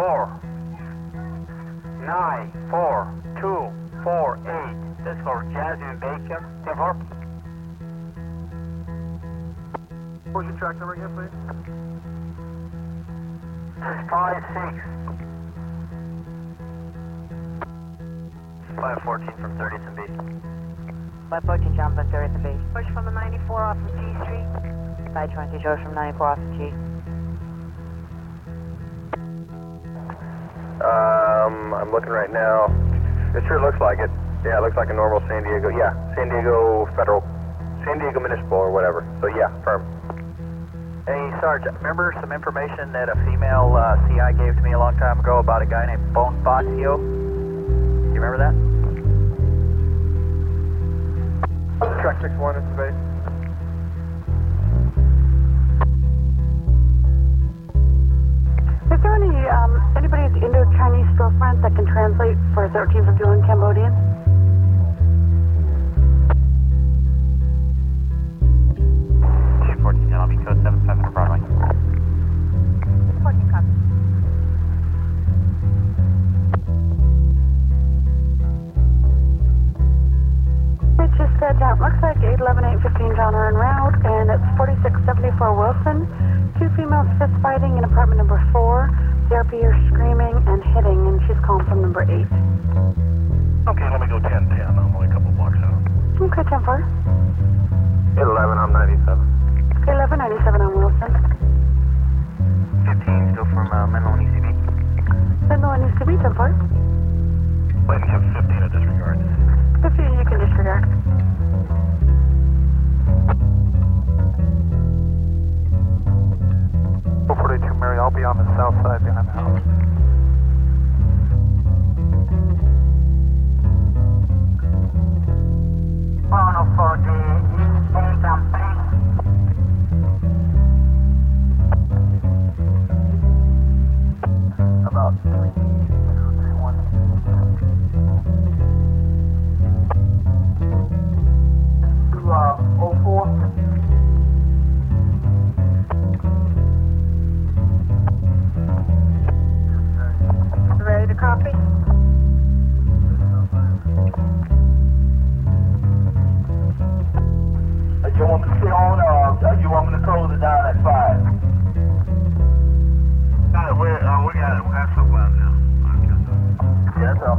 four nine four two four eight. This is for Jasmine Bacon. Ten four. What's your track number again, please? This is five six. Five fourteen from 30th and B. 514 John from 30th and B. Push from the 94 off of G Street. 520 George from 94 off of G. Um, I'm looking right now. It sure looks like it. Yeah, it looks like a normal San Diego. Yeah, San Diego Federal, San Diego Municipal or whatever. So yeah, firm. Hey, Sarge, remember some information that a female uh, CI gave to me a long time ago about a guy named Bonfazio? Do you remember that? Track 61 into base. Is there any um, anybody the Indo-Chinese storefront that can translate for 1351 Cambodian? Two fourteen, I'll be out. Okay, 10 4. 11, I'm 97. Okay, 1197 on Wilson. Fifteen, still from uh, Menlo and ECB. Then the one needs to be 10 4. Wait, have 15 at disregard. 50 you can disregard. Four forty-two, Mary. I'll be on the south side behind the house. Final 4D. Yes,